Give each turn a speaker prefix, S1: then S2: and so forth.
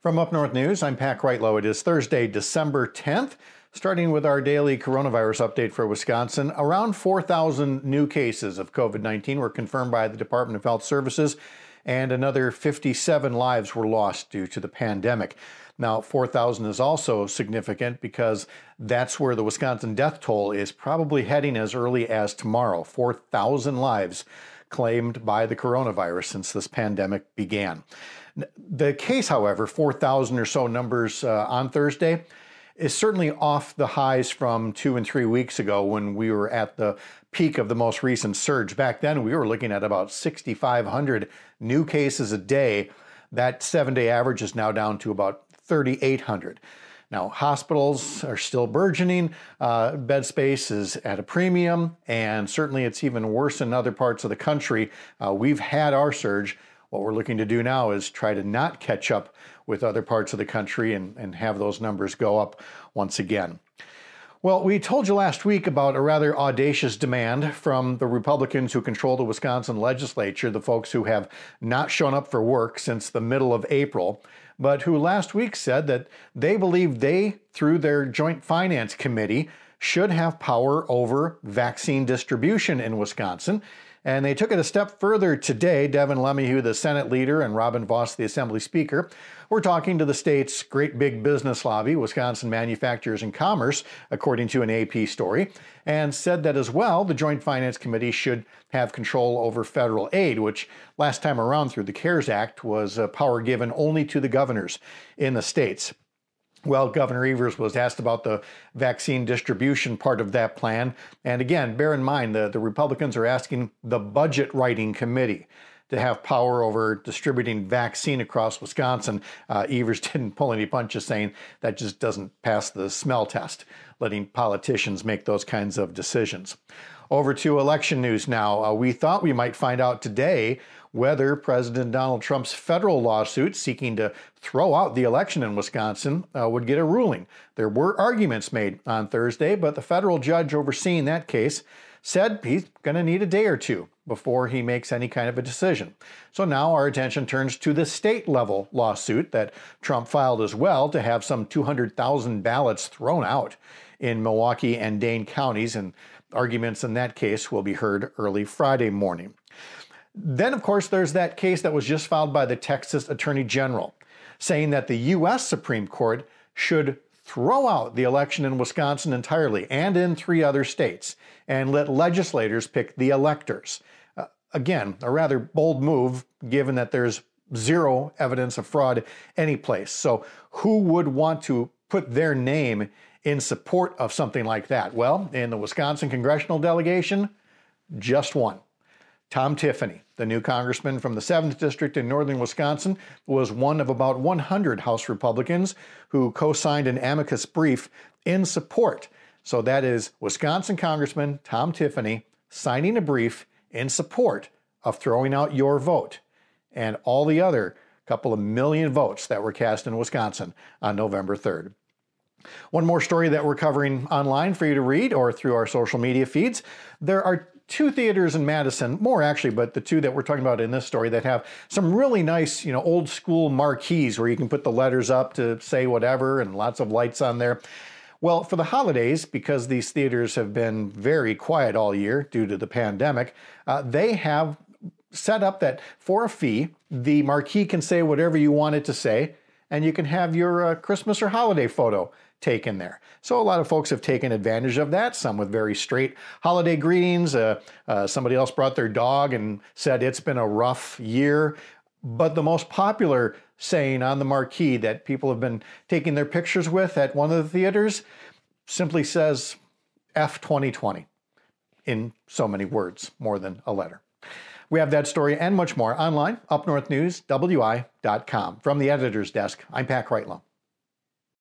S1: From Up North News, I'm Pat Kreitlow. It is Thursday, December 10th. Starting with our daily coronavirus update for Wisconsin, around 4,000 new cases of COVID 19 were confirmed by the Department of Health Services, and another 57 lives were lost due to the pandemic. Now, 4,000 is also significant because that's where the Wisconsin death toll is probably heading as early as tomorrow. 4,000 lives claimed by the coronavirus since this pandemic began. The case, however, 4,000 or so numbers uh, on Thursday, is certainly off the highs from two and three weeks ago when we were at the peak of the most recent surge. Back then, we were looking at about 6,500 new cases a day. That seven day average is now down to about 3,800. Now, hospitals are still burgeoning. Uh, bed space is at a premium, and certainly it's even worse in other parts of the country. Uh, we've had our surge. What we're looking to do now is try to not catch up with other parts of the country and, and have those numbers go up once again. Well, we told you last week about a rather audacious demand from the Republicans who control the Wisconsin legislature, the folks who have not shown up for work since the middle of April, but who last week said that they believe they, through their Joint Finance Committee, should have power over vaccine distribution in Wisconsin and they took it a step further today. Devin LeMahieu, the Senate leader, and Robin Vos, the Assembly Speaker, were talking to the state's great big business lobby, Wisconsin Manufacturers and Commerce, according to an AP story, and said that as well, the Joint Finance Committee should have control over federal aid, which last time around through the CARES Act was a power given only to the governors in the states. Well, Governor Evers was asked about the vaccine distribution part of that plan. And again, bear in mind the, the Republicans are asking the budget writing committee to have power over distributing vaccine across Wisconsin. Uh, Evers didn't pull any punches saying that just doesn't pass the smell test, letting politicians make those kinds of decisions. Over to election news now. Uh, we thought we might find out today whether President Donald Trump's federal lawsuit seeking to throw out the election in Wisconsin uh, would get a ruling. There were arguments made on Thursday, but the federal judge overseeing that case said he's going to need a day or two before he makes any kind of a decision. So now our attention turns to the state level lawsuit that Trump filed as well to have some 200,000 ballots thrown out in Milwaukee and Dane counties. And Arguments in that case will be heard early Friday morning. Then, of course, there's that case that was just filed by the Texas Attorney General saying that the U.S. Supreme Court should throw out the election in Wisconsin entirely and in three other states and let legislators pick the electors. Again, a rather bold move given that there's zero evidence of fraud anyplace. So, who would want to put their name in support of something like that? Well, in the Wisconsin congressional delegation, just one. Tom Tiffany, the new congressman from the 7th District in northern Wisconsin, was one of about 100 House Republicans who co signed an amicus brief in support. So that is Wisconsin Congressman Tom Tiffany signing a brief in support of throwing out your vote and all the other couple of million votes that were cast in Wisconsin on November 3rd. One more story that we're covering online for you to read or through our social media feeds. There are two theaters in Madison, more actually, but the two that we're talking about in this story that have some really nice, you know, old school marquees where you can put the letters up to say whatever and lots of lights on there. Well, for the holidays, because these theaters have been very quiet all year due to the pandemic, uh, they have set up that for a fee, the marquee can say whatever you want it to say, and you can have your uh, Christmas or holiday photo taken there. So a lot of folks have taken advantage of that, some with very straight holiday greetings. Uh, uh, somebody else brought their dog and said it's been a rough year. But the most popular saying on the marquee that people have been taking their pictures with at one of the theaters simply says F 2020 in so many words, more than a letter. We have that story and much more online, upnorthnews.wi.com. From the editor's desk, I'm Pat Kreitlow.